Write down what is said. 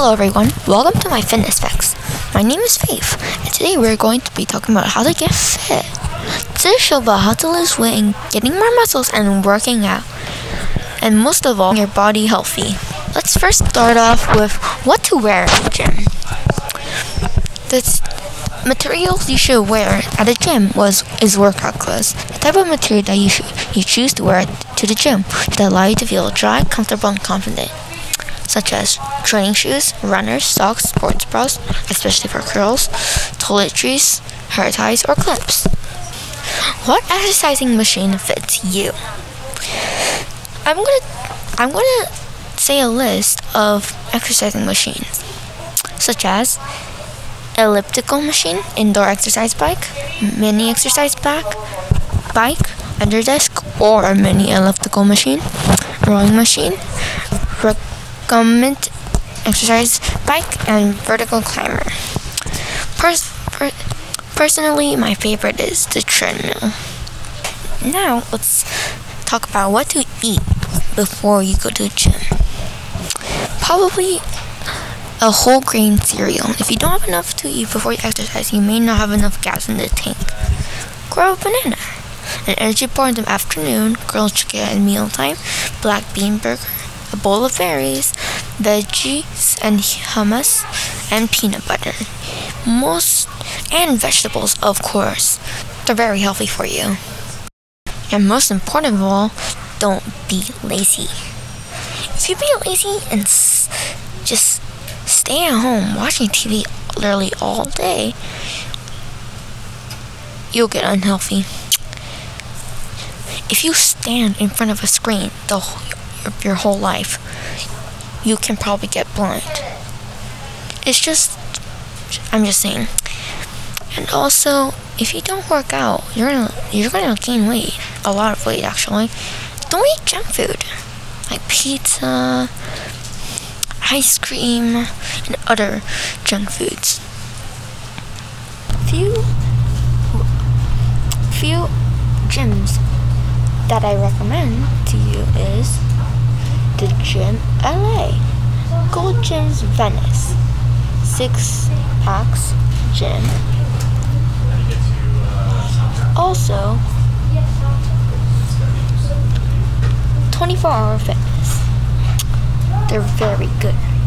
Hello everyone, welcome to my fitness facts. My name is Faith, and today we're going to be talking about how to get fit. This show about how to lose weight and getting more muscles and working out. And most of all, your body healthy. Let's first start off with what to wear at the gym. The materials you should wear at the gym was is workout clothes. The type of material that you you choose to wear to the gym should allow you to feel dry, comfortable, and confident such as training shoes, runners, socks, sports bras, especially for girls, toiletries, hair ties, or clips. What exercising machine fits you? I'm gonna I'm gonna say a list of exercising machines, such as elliptical machine, indoor exercise bike, mini exercise bike, bike, under desk, or mini elliptical machine, rowing machine, recumbent exercise bike, and vertical climber. Pers- per- personally, my favorite is the treadmill. Now, let's talk about what to eat before you go to the gym. Probably a whole grain cereal. If you don't have enough to eat before you exercise, you may not have enough gas in the tank. Grab a banana. An energy bar in the afternoon, grilled chicken at mealtime, black bean burger, a bowl of berries, veggies and hummus, and peanut butter. Most and vegetables, of course. They're very healthy for you. And most important of all, don't be lazy. If you be lazy and s- just stay at home watching TV literally all day, you'll get unhealthy. If you stand in front of a screen the your, your whole life, you can probably get blind. It's just, I'm just saying. And also, if you don't work out, you're gonna you're gonna gain weight, a lot of weight actually. Don't eat junk food like pizza, ice cream, and other junk foods. Few few gyms that I recommend to you is the Gym LA, Gold Gyms Venice, Six Packs Gym. Also, 24 Hour Fitness. They're very good.